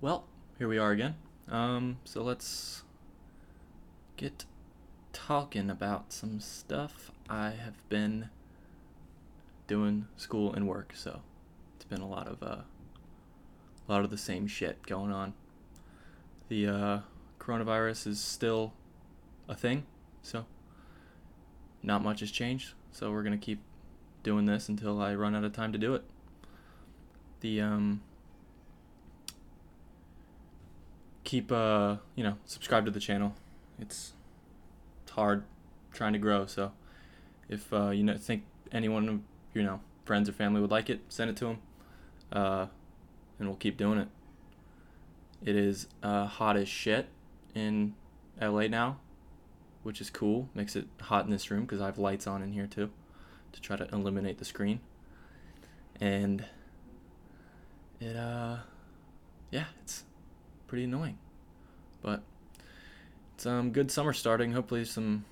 Well, here we are again. Um, so let's get talking about some stuff. I have been doing school and work, so it's been a lot of uh, a lot of the same shit going on. The uh, coronavirus is still a thing, so not much has changed. So we're gonna keep doing this until I run out of time to do it. The um, keep uh you know subscribe to the channel. It's it's hard trying to grow, so if uh, you know think anyone you know friends or family would like it, send it to them, uh, and we'll keep doing it. It is uh, hot as shit in LA now, which is cool. Makes it hot in this room because I have lights on in here too, to try to eliminate the screen. And it uh, yeah, it's pretty annoying, but it's um good summer starting. Hopefully some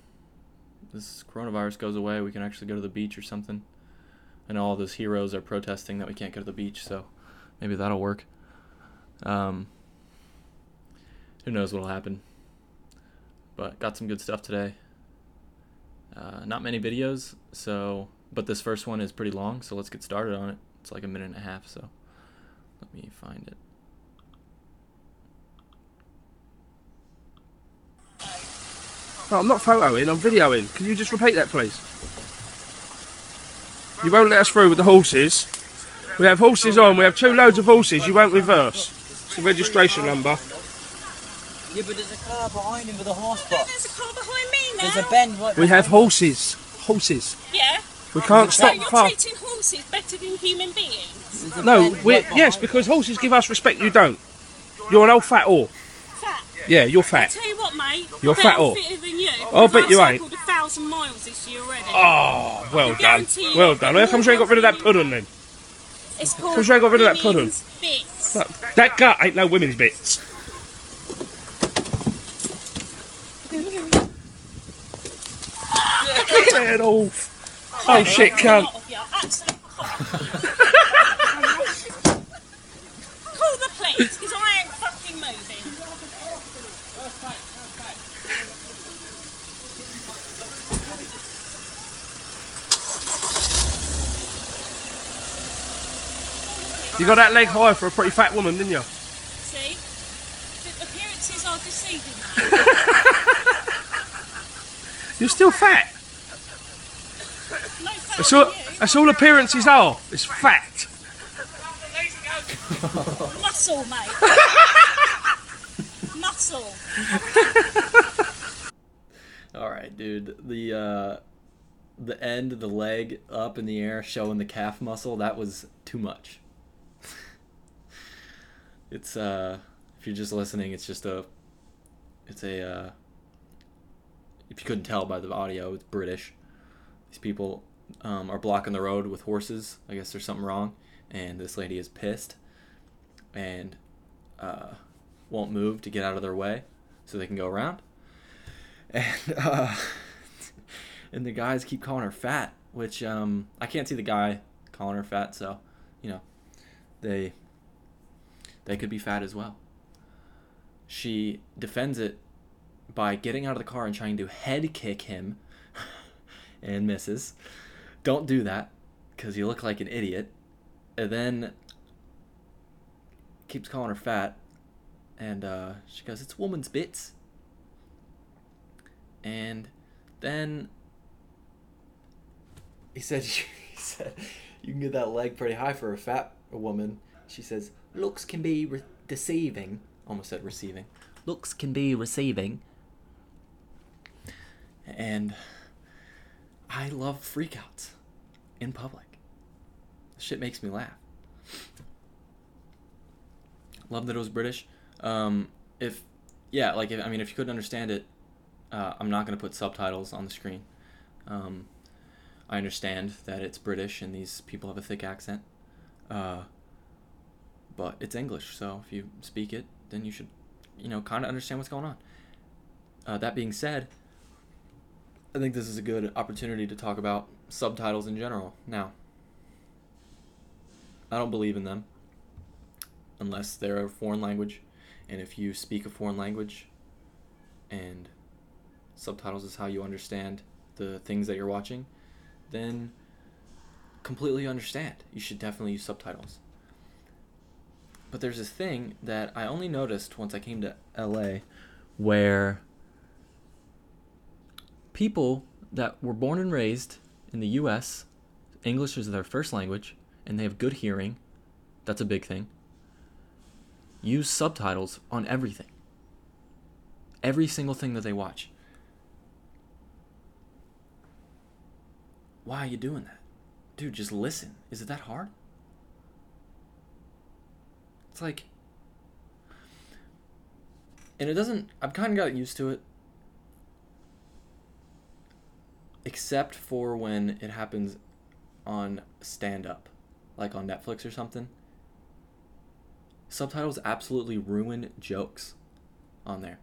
this coronavirus goes away. We can actually go to the beach or something. And all those heroes are protesting that we can't go to the beach, so maybe that'll work. Um, who knows what'll happen? But got some good stuff today. Uh, not many videos, so but this first one is pretty long, so let's get started on it. It's like a minute and a half, so let me find it. No, I'm not photoing, I'm videoing. Can you just repeat that, please? You won't let us through with the horses. We have horses on, we have two loads of horses, you won't reverse. It's the registration number. Yeah, but there's a car behind him with a horse box. There's a car behind me now. There's a bend right We have horses. Horses. Yeah. We can't So stop you're far. treating horses better than human beings? him. There's a No, bend we right yes, because horses give us respect, you don't. You're an old fat whore. Fat. Yeah, you're fat. I Tell you what, mate. You're I'm fat better or- fitter than you. Oh, I'll bet you I've ain't. cycled a thousand miles this year already. Oh, well done. you- Well done. How come you ain't got rid of that pudding then? It's called Because you ain't got rid of that pudding. Bits. That gut ain't no women's bits. Get off. Oh shit, A cunt. you. Call the police, because I ain't fucking moving. You got that leg high for a pretty fat woman, didn't you? See? The appearances are deceiving. You're still fat. No That's all, than that's all appearances are. It's fat. Muscle, mate. Muscle. All right, dude. The uh, the end, of the leg up in the air, showing the calf muscle. That was too much. it's uh, if you're just listening, it's just a, it's a uh, if you couldn't tell by the audio, it's British. These people um, are blocking the road with horses. I guess there's something wrong, and this lady is pissed, and uh, won't move to get out of their way, so they can go around and uh, and the guys keep calling her fat, which um, I can't see the guy calling her fat, so you know they they could be fat as well. She defends it by getting out of the car and trying to head kick him, and misses. Don't do that, because you look like an idiot. And then keeps calling her fat, and uh, she goes, "It's woman's bits." and then he said he said you can get that leg pretty high for a fat woman. She says looks can be re- deceiving. Almost said receiving. Looks can be receiving. And i love freakouts in public shit makes me laugh love that it was british um if yeah like if, i mean if you couldn't understand it uh, I'm not to put subtitles on the screen. Um, I understand that it's British and these people have a thick accent. Uh, but it's English, so if you speak it, then you should, you know, kind of understand what's going on. Uh, that being said, I think this is a good opportunity to talk about subtitles in general. Now, I don't believe in them unless they're a foreign language, and if you speak a foreign language, and subtitles is how you understand the things that you're watching, then completely understand. You should definitely use subtitles. But there's this thing that I only noticed once I came to LA where people that were born and raised in the US, English is their first language, and they have good hearing, that's a big thing, use subtitles on everything. Every single thing that they watch. Why are you doing that? Dude, just listen. Is it that hard? It's like. And it doesn't. I've kind of got used to it. Except for when it happens on stand up, like on Netflix or something. Subtitles absolutely ruin jokes on there.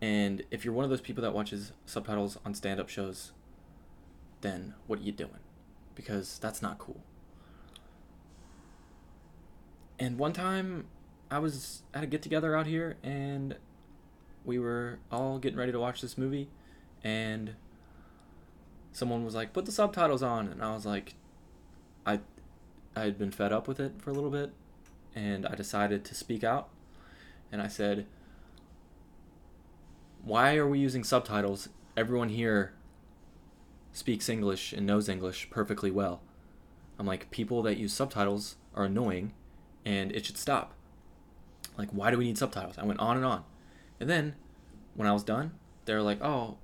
And if you're one of those people that watches subtitles on stand up shows, then what are you doing? Because that's not cool. And one time I was at a get together out here and we were all getting ready to watch this movie and someone was like, "Put the subtitles on." And I was like I I had been fed up with it for a little bit and I decided to speak out. And I said, why are we using subtitles? Everyone here speaks English and knows English perfectly well. I'm like, people that use subtitles are annoying and it should stop. Like, why do we need subtitles? I went on and on. And then, when I was done, they're like, oh,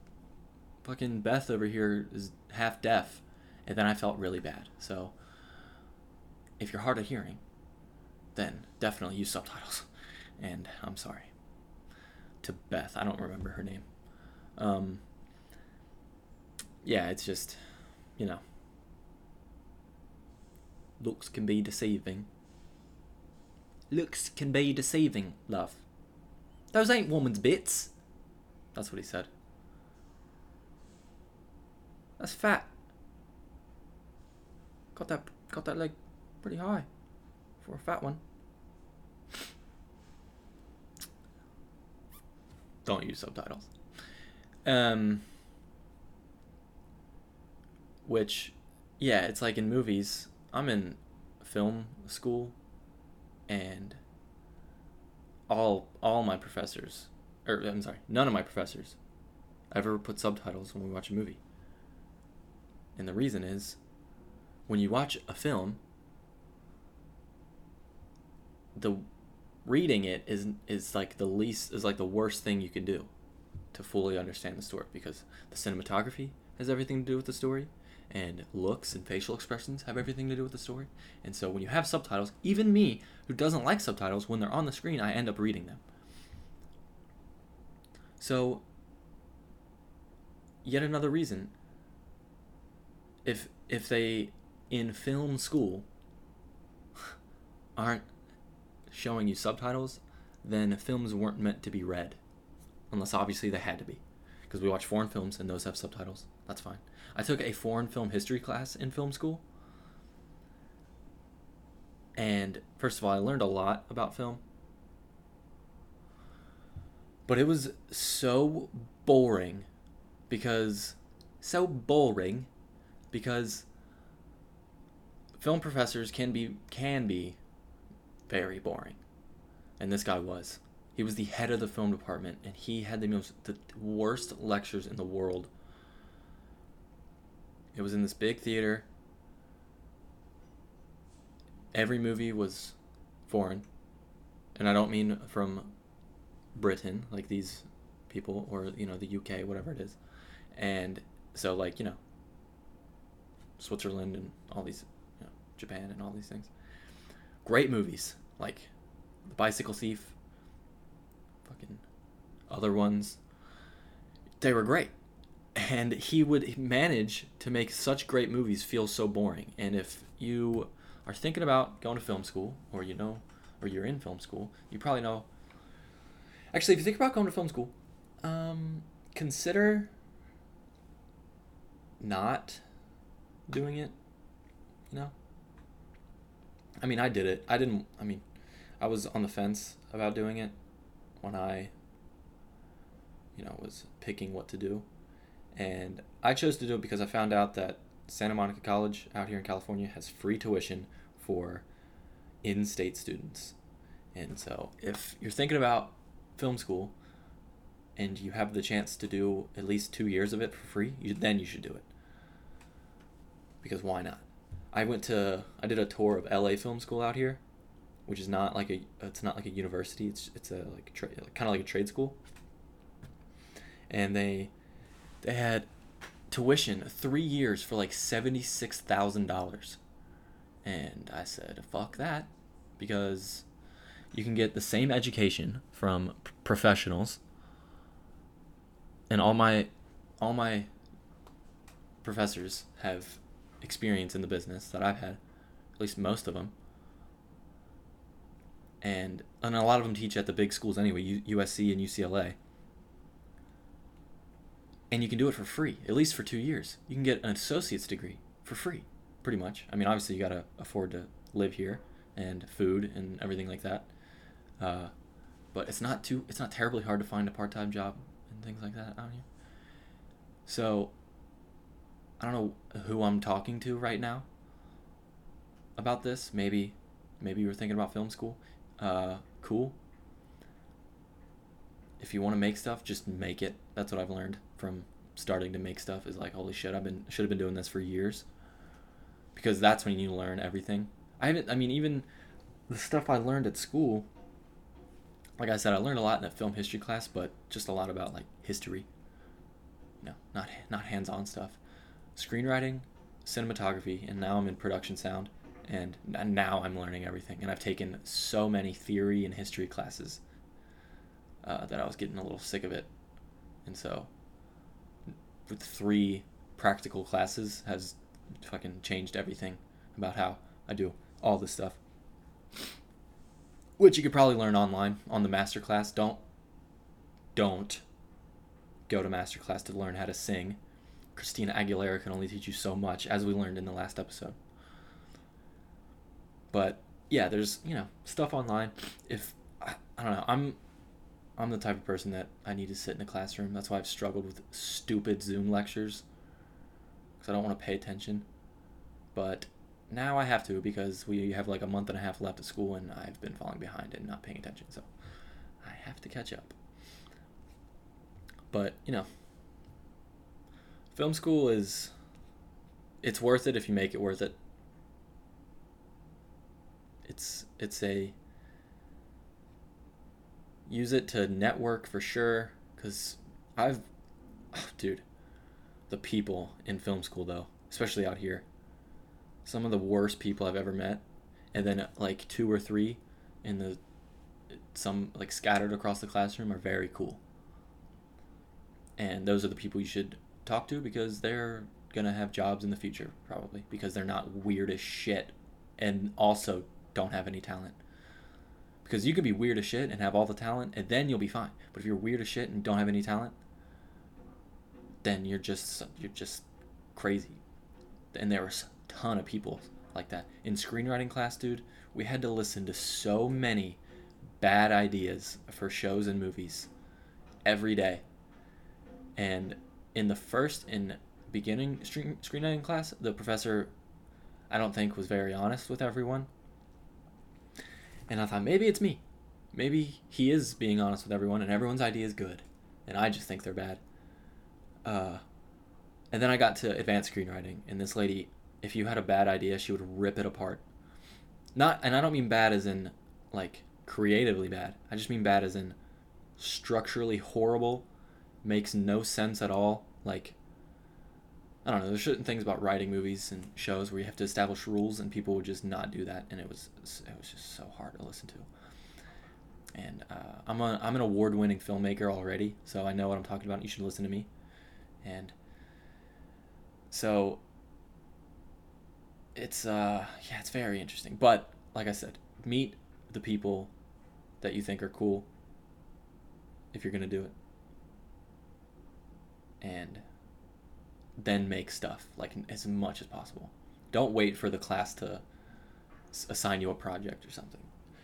fucking Beth over here is half deaf. And then I felt really bad. So, if you're hard of hearing, then definitely use subtitles. And I'm sorry to Beth. I don't remember her name. Um, yeah, it's just, you know, looks can be deceiving. Looks can be deceiving, love. Those ain't woman's bits. That's what he said. That's fat. Got that got that leg pretty high for a fat one. Don't use subtitles. Um which yeah, it's like in movies. I'm in film school and all all my professors or I'm sorry, none of my professors ever put subtitles when we watch a movie. And the reason is when you watch a film the reading it is is like the least is like the worst thing you can do to fully understand the story because the cinematography has everything to do with the story and looks and facial expressions have everything to do with the story. And so when you have subtitles, even me who doesn't like subtitles when they're on the screen, I end up reading them. So yet another reason if if they in film school aren't showing you subtitles, then films weren't meant to be read. Unless obviously they had to be. Because we watch foreign films and those have subtitles. That's fine. I took a foreign film history class in film school. And first of all, I learned a lot about film. But it was so boring because so boring because film professors can be can be very boring. And this guy was. He was the head of the film department, and he had the most the worst lectures in the world. It was in this big theater. Every movie was foreign, and I don't mean from Britain, like these people, or you know the UK, whatever it is, and so like you know Switzerland and all these, you know, Japan and all these things great movies like The Bicycle Thief, fucking other ones. They were great. And he would manage to make such great movies feel so boring. And if you are thinking about going to film school, or you know, or you're in film school, you probably know. Actually, if you think about going to film school, um, consider not doing it. You know. I mean, I did it. I didn't. I mean, I was on the fence about doing it when I, you know, was picking what to do, and I chose to do it because I found out that Santa Monica College out here in California has free tuition for in-state students, and so if you're thinking about film school and you have the chance to do at least two years of it for free, you, then you should do it. Because why not? I went to I did a tour of LA Film School out here, which is not like a it's not like a university. It's it's a like tra- kind of like a trade school. And they they had tuition three years for like seventy six thousand dollars, and I said fuck that, because you can get the same education from p- professionals and all my all my professors have experience in the business that I've had, at least most of them. And and a lot of them teach at the big schools anyway, USC and UCLA. And you can do it for free, at least for 2 years. You can get an associate's degree for free, pretty much. I mean, obviously you got to afford to live here and food and everything like that. Uh, but it's not too it's not terribly hard to find a part-time job and things like that out here. So I don't know who I'm talking to right now about this. Maybe maybe you were thinking about film school. Uh, cool. If you want to make stuff, just make it. That's what I've learned from starting to make stuff is like holy shit, I've been should have been doing this for years. Because that's when you learn everything. I haven't I mean even the stuff I learned at school like I said, I learned a lot in a film history class, but just a lot about like history. Know, not not hands-on stuff. Screenwriting, cinematography, and now I'm in production sound, and now I'm learning everything. And I've taken so many theory and history classes uh, that I was getting a little sick of it, and so with three practical classes has fucking changed everything about how I do all this stuff which you could probably learn online on the masterclass. Don't don't go to masterclass to learn how to sing. Christina Aguilera can only teach you so much, as we learned in the last episode. But yeah, there's you know stuff online. If I, I don't know, I'm I'm the type of person that I need to sit in a classroom. That's why I've struggled with stupid Zoom lectures because I don't want to pay attention. But now I have to because we have like a month and a half left of school and I've been falling behind and not paying attention. So I have to catch up. But, you know, film school is it's worth it if you make it worth it. It's it's a use it to network for sure cuz I've oh, dude, the people in film school though, especially out here some of the worst people I've ever met, and then like two or three in the some like scattered across the classroom are very cool. And those are the people you should talk to because they're gonna have jobs in the future probably because they're not weird as shit and also don't have any talent. Because you can be weird as shit and have all the talent and then you'll be fine. But if you're weird as shit and don't have any talent, then you're just you're just crazy. And there was a ton of people like that. In screenwriting class, dude, we had to listen to so many bad ideas for shows and movies every day. And in the first in beginning screen, screenwriting class, the professor I don't think was very honest with everyone. And I thought maybe it's me. Maybe he is being honest with everyone and everyone's idea is good. And I just think they're bad. Uh, and then I got to advanced screenwriting, and this lady if you had a bad idea, she would rip it apart. Not, and I don't mean bad as in like creatively bad. I just mean bad as in structurally horrible, makes no sense at all. Like, I don't know. There's certain things about writing movies and shows where you have to establish rules, and people would just not do that, and it was it was just so hard to listen to. And uh, I'm a I'm an award-winning filmmaker already, so I know what I'm talking about. You should listen to me. And so it's uh yeah, it's very interesting. But like I said, meet the people that you think are cool if you're gonna do it. And then make stuff like as much as possible. Don't wait for the class to assign you a project or something.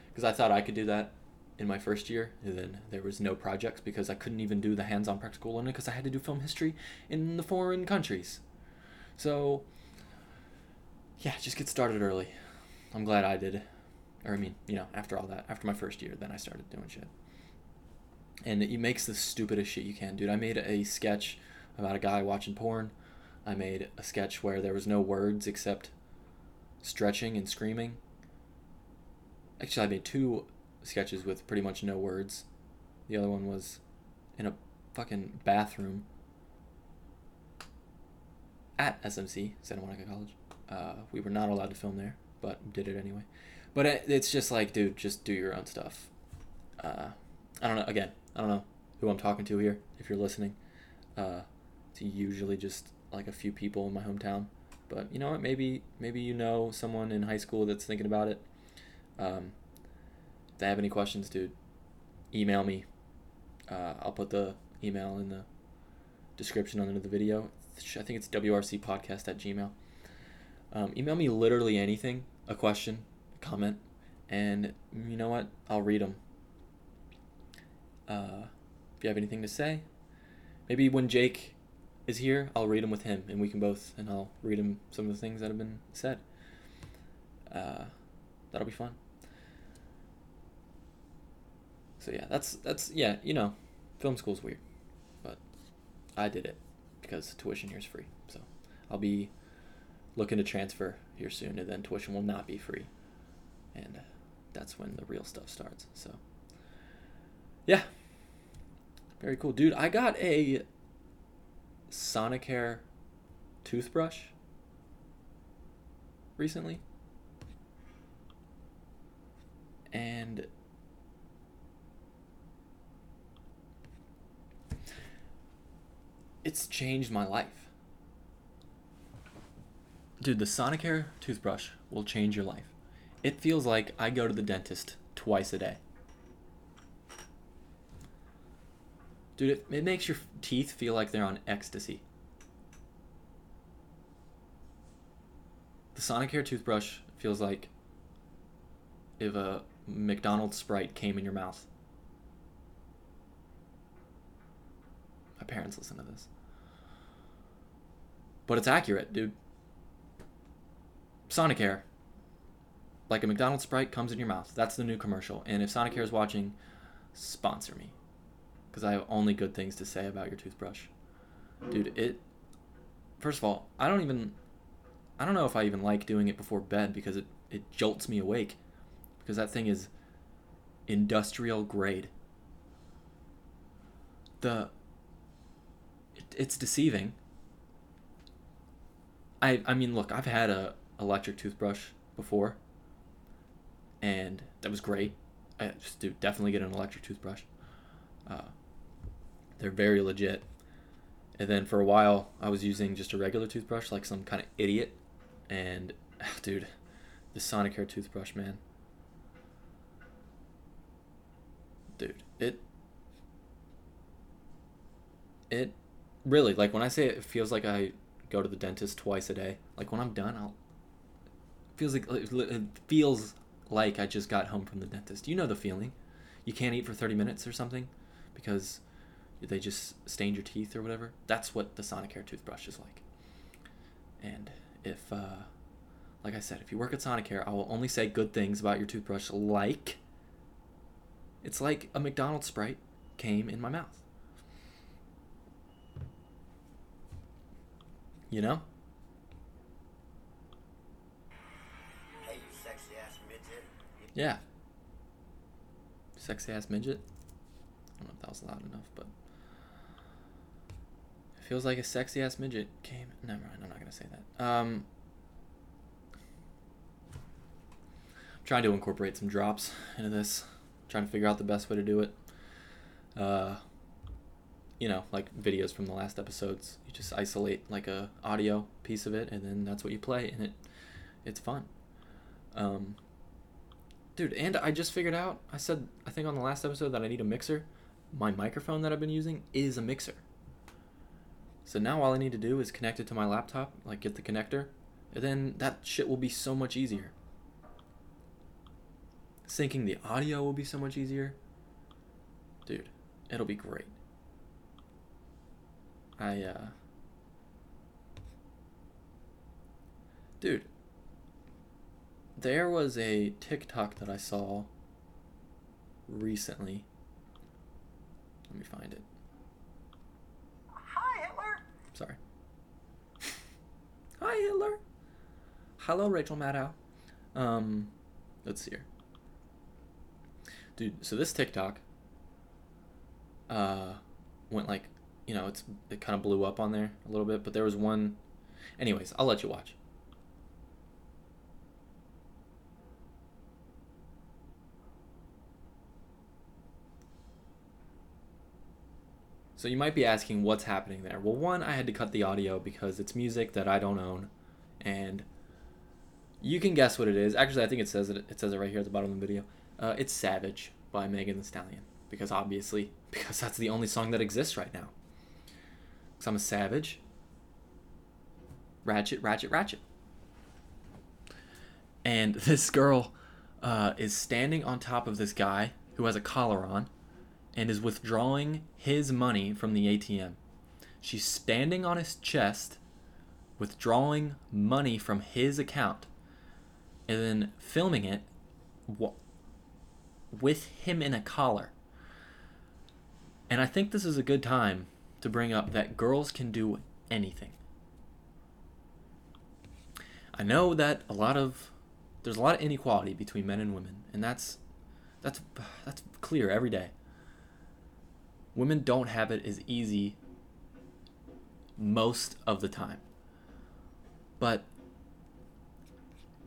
Because I thought I could do that in my first year, and then there was no projects because I couldn't even do the hands-on practical learning because I had to do film history in the foreign countries. So, yeah, just get started early. I'm glad I did. Or I mean, you know, after all that, after my first year, then I started doing shit. And he makes the stupidest shit you can, dude. I made a sketch about a guy watching porn. I made a sketch where there was no words except stretching and screaming. Actually, I made two sketches with pretty much no words. The other one was in a fucking bathroom at SMC, Santa Monica College. Uh, we were not allowed to film there, but did it anyway. But it, it's just like, dude, just do your own stuff. Uh, I don't know. Again, I don't know who I'm talking to here. If you're listening, uh, it's usually just like a few people in my hometown. But you know what? Maybe maybe you know someone in high school that's thinking about it. Um, if they have any questions, dude, email me. Uh, I'll put the email in the description under the video. I think it's wrcpodcast at gmail. Um, email me literally anything, a question, a comment, and you know what? I'll read them. Uh, if you have anything to say, maybe when Jake is here, I'll read them with him, and we can both, and I'll read him some of the things that have been said. Uh, that'll be fun. So yeah, that's that's yeah, you know, film school's weird, but I did it because tuition here is free. So I'll be looking to transfer here soon, and then tuition will not be free, and that's when the real stuff starts. So yeah, very cool, dude. I got a Sonicare toothbrush recently, and it's changed my life. Dude, the Sonicare toothbrush will change your life. It feels like I go to the dentist twice a day. Dude, it, it makes your teeth feel like they're on ecstasy. The Sonicare toothbrush feels like if a McDonald's Sprite came in your mouth. My parents listen to this. But it's accurate, dude. Sonicare. Like a McDonald's Sprite comes in your mouth. That's the new commercial. And if Sonicare is watching, sponsor me. Because I have only good things to say about your toothbrush. Dude, it. First of all, I don't even. I don't know if I even like doing it before bed because it, it jolts me awake. Because that thing is industrial grade. The. It, it's deceiving. I, I mean, look, I've had a electric toothbrush before, and that was great. I just do definitely get an electric toothbrush. Uh, they're very legit. And then for a while, I was using just a regular toothbrush, like some kind of idiot. And, dude, the Sonicare toothbrush, man. Dude, it. It really, like, when I say it, it feels like I go to the dentist twice a day. Like, when I'm done, I'll. Feels like it feels like I just got home from the dentist. You know the feeling. You can't eat for 30 minutes or something because they just stained your teeth or whatever. That's what the Sonicare toothbrush is like. And if, uh, like I said, if you work at Sonicare, I will only say good things about your toothbrush. Like, it's like a McDonald's Sprite came in my mouth. You know? Hey, you sexy ass midget. Yeah. Sexy ass midget. I don't know if that was loud enough, but feels like a sexy ass midget came. Never mind. I'm not gonna say that. Um, I'm trying to incorporate some drops into this. trying to figure out the best way to do it. Uh, you know, like videos from the last episodes. You just isolate like a audio piece of it, and then that's what you play, and it it's fun. Um, dude, and I just figured out. I said I think on the last episode that I need a mixer. My microphone that I've been using is a mixer. So now all I need to do is connect it to my laptop, like get the connector, and then that shit will be so much easier. Syncing the audio will be so much easier. Dude, it'll be great. I uh Dude, there was a TikTok that I saw recently. Let me find it. Sorry. Hi, Hitler. Hello, Rachel Maddow. Um, let's see here. Dude, so this TikTok uh went like, you know, it's it kind of blew up on there a little bit, but there was one Anyways, I'll let you watch. So you might be asking what's happening there. Well, one, I had to cut the audio because it's music that I don't own, and you can guess what it is. Actually, I think it says it. It says it right here at the bottom of the video. Uh, it's "Savage" by Megan Thee Stallion because obviously, because that's the only song that exists right now. Because I'm a savage. Ratchet, ratchet, ratchet. And this girl uh, is standing on top of this guy who has a collar on and is withdrawing his money from the ATM. She's standing on his chest, withdrawing money from his account, and then filming it with him in a collar. And I think this is a good time to bring up that girls can do anything. I know that a lot of there's a lot of inequality between men and women, and that's that's that's clear every day women don't have it as easy most of the time. But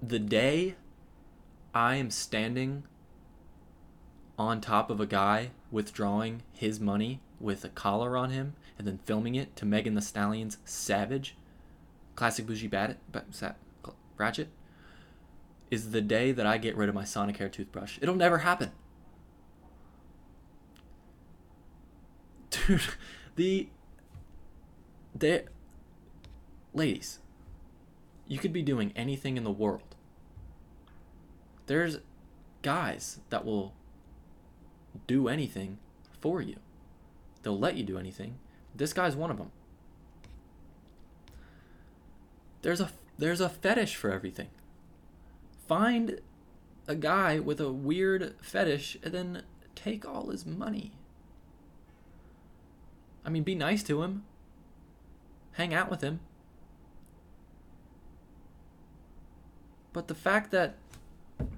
the day I am standing on top of a guy withdrawing his money with a collar on him and then filming it to Megan Thee Stallion's Savage, classic bougie bat, ratchet, is the day that I get rid of my Sonicare toothbrush. It'll never happen. Dude the they ladies you could be doing anything in the world. There's guys that will do anything for you. They'll let you do anything. This guy's one of them there's a there's a fetish for everything. Find a guy with a weird fetish and then take all his money I mean, be nice to him. Hang out with him. But the fact that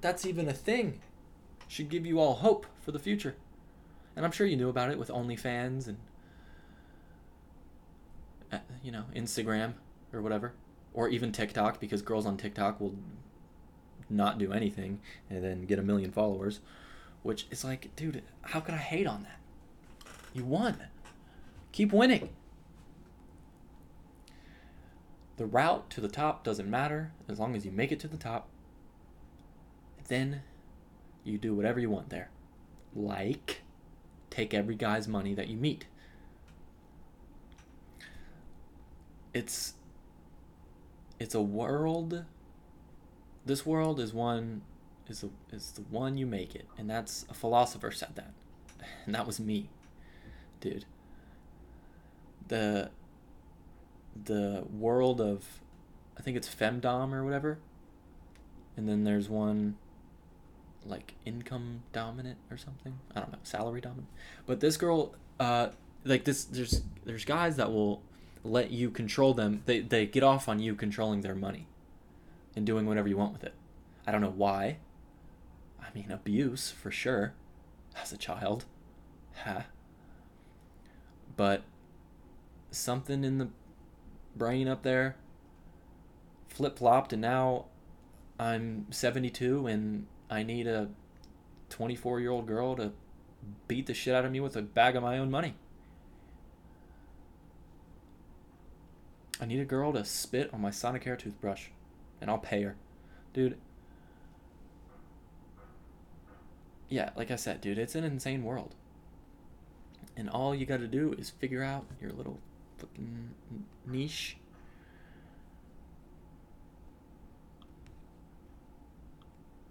that's even a thing should give you all hope for the future. And I'm sure you knew about it with OnlyFans and, uh, you know, Instagram or whatever. Or even TikTok, because girls on TikTok will not do anything and then get a million followers. Which is like, dude, how could I hate on that? You won. Keep winning. The route to the top doesn't matter as long as you make it to the top. Then you do whatever you want there. Like take every guy's money that you meet. It's it's a world this world is one is the, is the one you make it and that's a philosopher said that and that was me dude the the world of I think it's femdom or whatever. And then there's one like income dominant or something. I don't know, salary dominant. But this girl uh like this there's there's guys that will let you control them. They they get off on you controlling their money and doing whatever you want with it. I don't know why. I mean, abuse for sure as a child. Ha. But something in the brain up there flip flopped, and now I'm 72 and I need a 24 year old girl to beat the shit out of me with a bag of my own money. I need a girl to spit on my Sonicare toothbrush, and I'll pay her. Dude. Yeah, like I said, dude, it's an insane world. And all you gotta do is figure out your little fucking niche.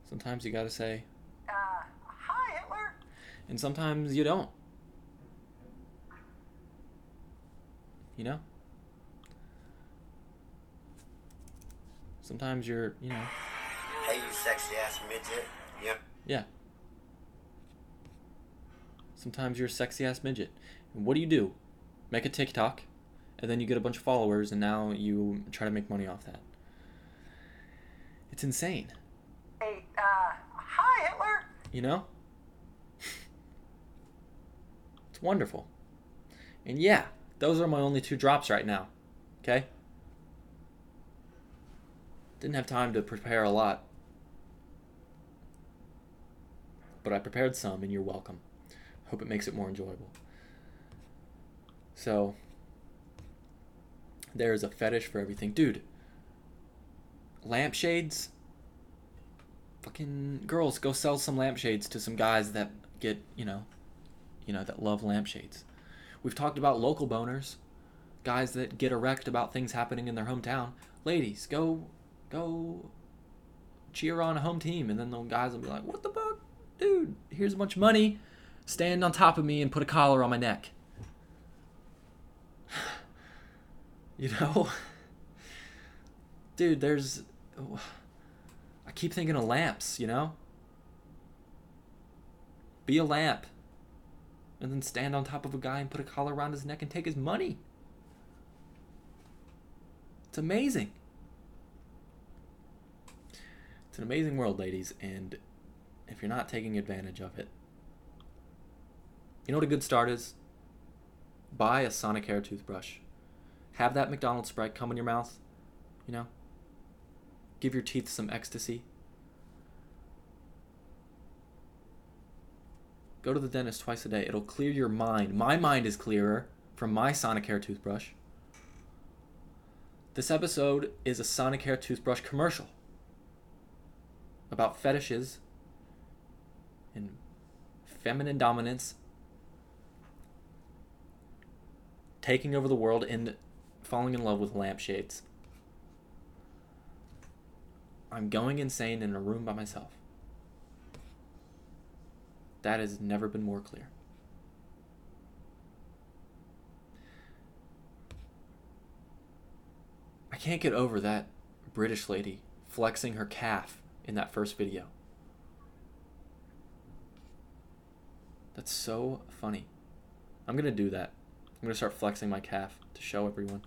Sometimes you gotta say, Uh, hi, Hitler. and sometimes you don't. You know? Sometimes you're, you know, Hey, you sexy ass midget. Yeah. yeah. Sometimes you're a sexy ass midget. And what do you do? Make a TikTok, and then you get a bunch of followers, and now you try to make money off that. It's insane. Hey, uh, hi, Hitler. You know? it's wonderful. And yeah, those are my only two drops right now. Okay? Didn't have time to prepare a lot. But I prepared some, and you're welcome. Hope it makes it more enjoyable. So, there is a fetish for everything. Dude, lampshades fucking girls go sell some lampshades to some guys that get you know you know that love lampshades. We've talked about local boners guys that get erect about things happening in their hometown. Ladies go go cheer on a home team. And then the guys will be like what the fuck? Dude here's a bunch of money. Stand on top of me and put a collar on my neck you know dude there's I keep thinking of lamps, you know? Be a lamp. And then stand on top of a guy and put a collar around his neck and take his money. It's amazing. It's an amazing world, ladies, and if you're not taking advantage of it, you know what a good start is? Buy a Sonicare toothbrush. Have that McDonald's Sprite come in your mouth, you know? Give your teeth some ecstasy. Go to the dentist twice a day. It'll clear your mind. My mind is clearer from my Sonicare toothbrush. This episode is a Sonicare toothbrush commercial about fetishes and feminine dominance taking over the world and falling in love with lampshades. I'm going insane in a room by myself. That has never been more clear. I can't get over that British lady flexing her calf in that first video. That's so funny. I'm gonna do that. I'm gonna start flexing my calf to show everyone.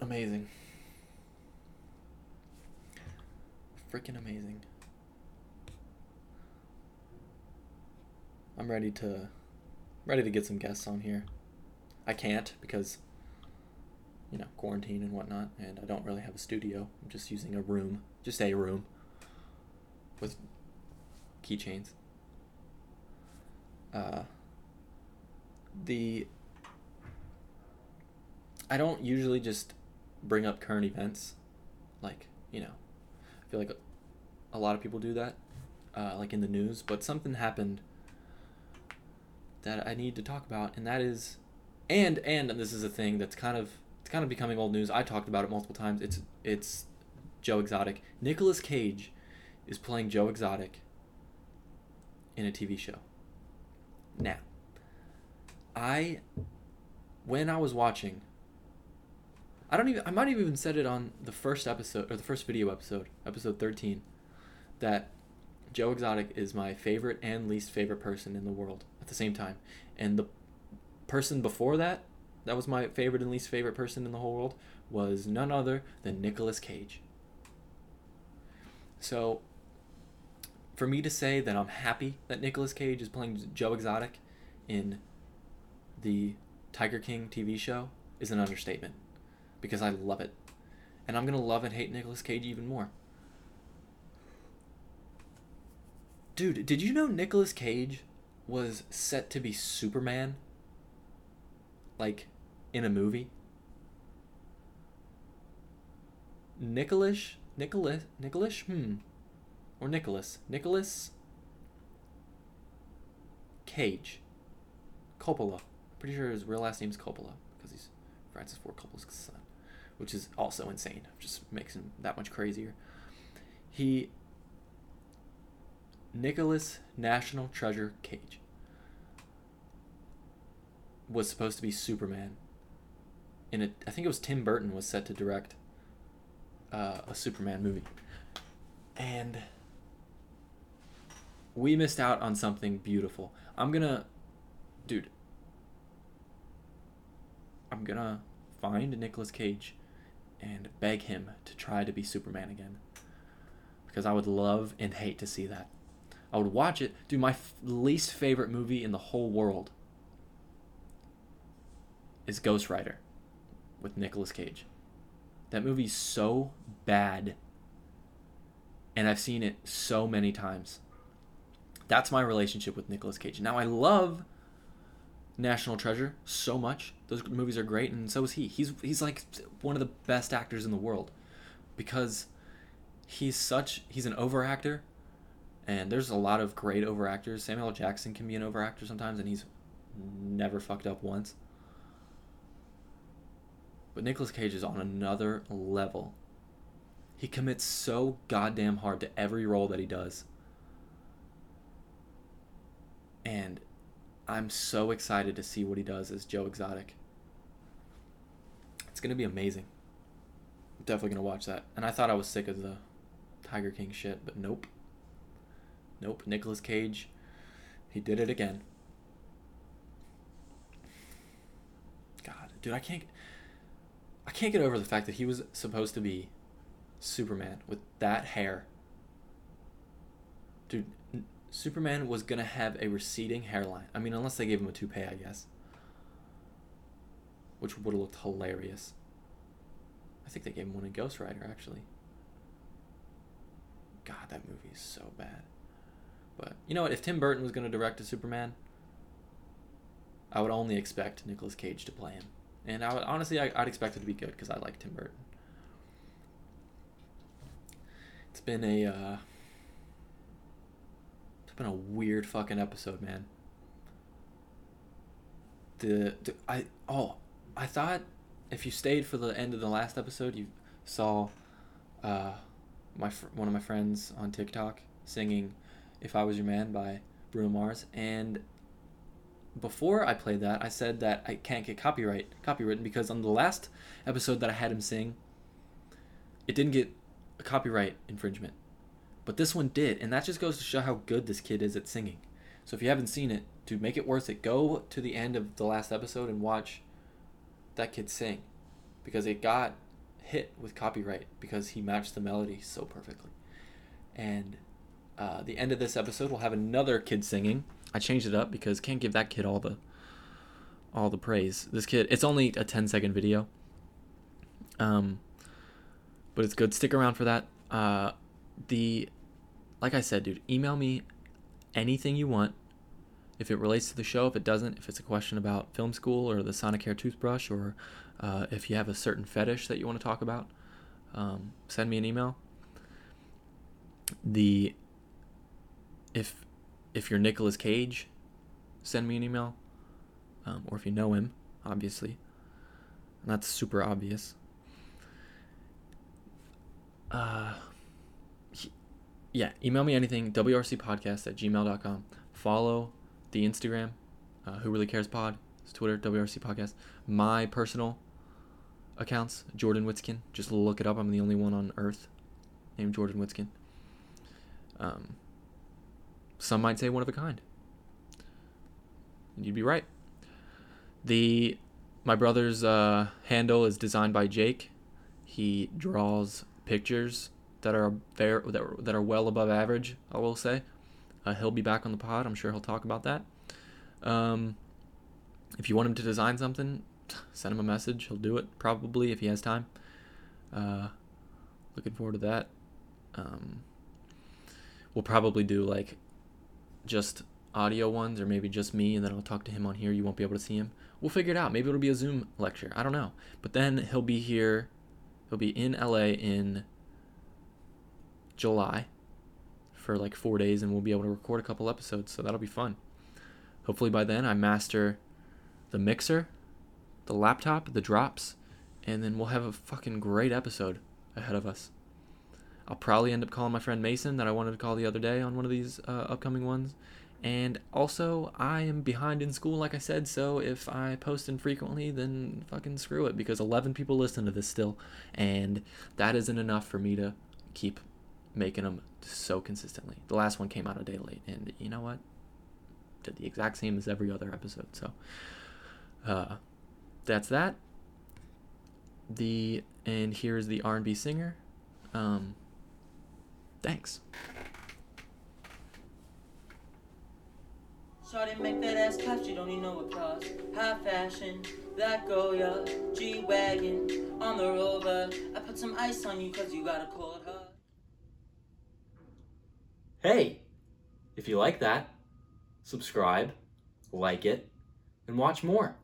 Amazing. Freaking amazing. I'm ready to ready to get some guests on here. I can't because you know, quarantine and whatnot, and I don't really have a studio. I'm just using a room, just a room with keychains. Uh, the I don't usually just bring up current events, like you know, I feel like a, lot of people do that, uh, like in the news. But something happened that I need to talk about, and that is, and and this is a thing that's kind of it's kind of becoming old news. I talked about it multiple times. It's it's Joe Exotic. Nicolas Cage is playing Joe Exotic in a TV show. Now, I when I was watching I don't even I might have even said it on the first episode or the first video episode, episode 13, that Joe Exotic is my favorite and least favorite person in the world at the same time. And the person before that, that was my favorite and least favorite person in the whole world, was none other than Nicolas Cage. So, for me to say that I'm happy that Nicolas Cage is playing Joe Exotic in the Tiger King TV show is an understatement because I love it. And I'm going to love and hate Nicolas Cage even more. Dude, did you know Nicolas Cage was set to be Superman? Like in a movie? Nicholas Nicholas Nicholas hmm or Nicholas Nicholas Cage Coppola Pretty sure his real last name's Coppola because he's Francis Ford Coppola's son, which is also insane. Just makes him that much crazier. He Nicolas National Treasure Cage was supposed to be Superman. In a, I think it was Tim Burton was set to direct uh, a Superman movie, and we missed out on something beautiful. I'm gonna, dude. I'm gonna find Nicolas Cage and beg him to try to be Superman again. Because I would love and hate to see that. I would watch it. Dude, my f- least favorite movie in the whole world is Ghost Rider with Nicolas Cage. That movie's so bad. And I've seen it so many times. That's my relationship with Nicolas Cage. Now I love National Treasure so much. Those movies are great, and so is he. He's he's like one of the best actors in the world because he's such he's an overactor, and there's a lot of great overactors. Samuel Jackson can be an overactor sometimes, and he's never fucked up once. But Nicolas Cage is on another level. He commits so goddamn hard to every role that he does. And I'm so excited to see what he does as Joe Exotic. It's gonna be amazing. I'm definitely gonna watch that. And I thought I was sick of the Tiger King shit, but nope. Nope. Nicolas Cage, he did it again. God, dude, I can't. I can't get over the fact that he was supposed to be Superman with that hair. Dude, Superman was gonna have a receding hairline. I mean, unless they gave him a toupee, I guess. Which would have looked hilarious. I think they gave him one in Ghost Rider, actually. God, that movie is so bad. But you know what? If Tim Burton was gonna direct a Superman, I would only expect Nicolas Cage to play him. And I would honestly, I, I'd expect it to be good because I like Tim Burton. It's been a, uh, been a weird fucking episode, man. The, the I oh, I thought if you stayed for the end of the last episode, you saw, uh, my fr- one of my friends on TikTok singing "If I Was Your Man" by Bruno Mars, and before I played that, I said that I can't get copyright copywritten because on the last episode that I had him sing, it didn't get a copyright infringement. But this one did, and that just goes to show how good this kid is at singing. So if you haven't seen it, to make it worth it, go to the end of the last episode and watch that kid sing because it got hit with copyright because he matched the melody so perfectly. And uh, the end of this episode, we'll have another kid singing. I changed it up because can't give that kid all the all the praise. This kid, it's only a 10 second video. Um, but it's good. Stick around for that. Uh, the like I said, dude, email me anything you want. If it relates to the show, if it doesn't, if it's a question about film school or the Sonicare toothbrush, or uh, if you have a certain fetish that you want to talk about, um, send me an email. The if if you're Nicolas Cage, send me an email. Um, or if you know him, obviously. And that's super obvious. Uh, yeah, email me anything, wrcpodcast at gmail.com. Follow the Instagram, uh, Who Really Cares Pod. It's Twitter, WRC Podcast. My personal accounts, Jordan Witzkin. Just look it up. I'm the only one on earth named Jordan Witzkin. Um, some might say one of a kind. And you'd be right. The my brother's uh, handle is designed by Jake. He draws pictures that are very that, that are well above average. I will say. Uh, he'll be back on the pod. I'm sure he'll talk about that. Um, if you want him to design something, send him a message. He'll do it probably if he has time. Uh, looking forward to that. Um, we'll probably do like just audio ones or maybe just me and then I'll talk to him on here. You won't be able to see him. We'll figure it out. Maybe it'll be a Zoom lecture. I don't know. But then he'll be here. He'll be in LA in July for like 4 days and we'll be able to record a couple episodes. So that'll be fun. Hopefully by then I master the mixer, the laptop, the drops, and then we'll have a fucking great episode ahead of us. I'll probably end up calling my friend Mason that I wanted to call the other day on one of these uh, upcoming ones. And also, I am behind in school, like I said, so if I post infrequently, then fucking screw it, because 11 people listen to this still, and that isn't enough for me to keep making them so consistently. The last one came out a day late, and you know what? Did the exact same as every other episode, so uh, that's that. The and here's the R&B singer. Um, thanks. Shawty make that ass clap, she don't need no applause. High fashion, black Goya, G-Wagon, on the rover. I put some ice on you cause you got a cold. Hey, if you like that, subscribe, like it, and watch more.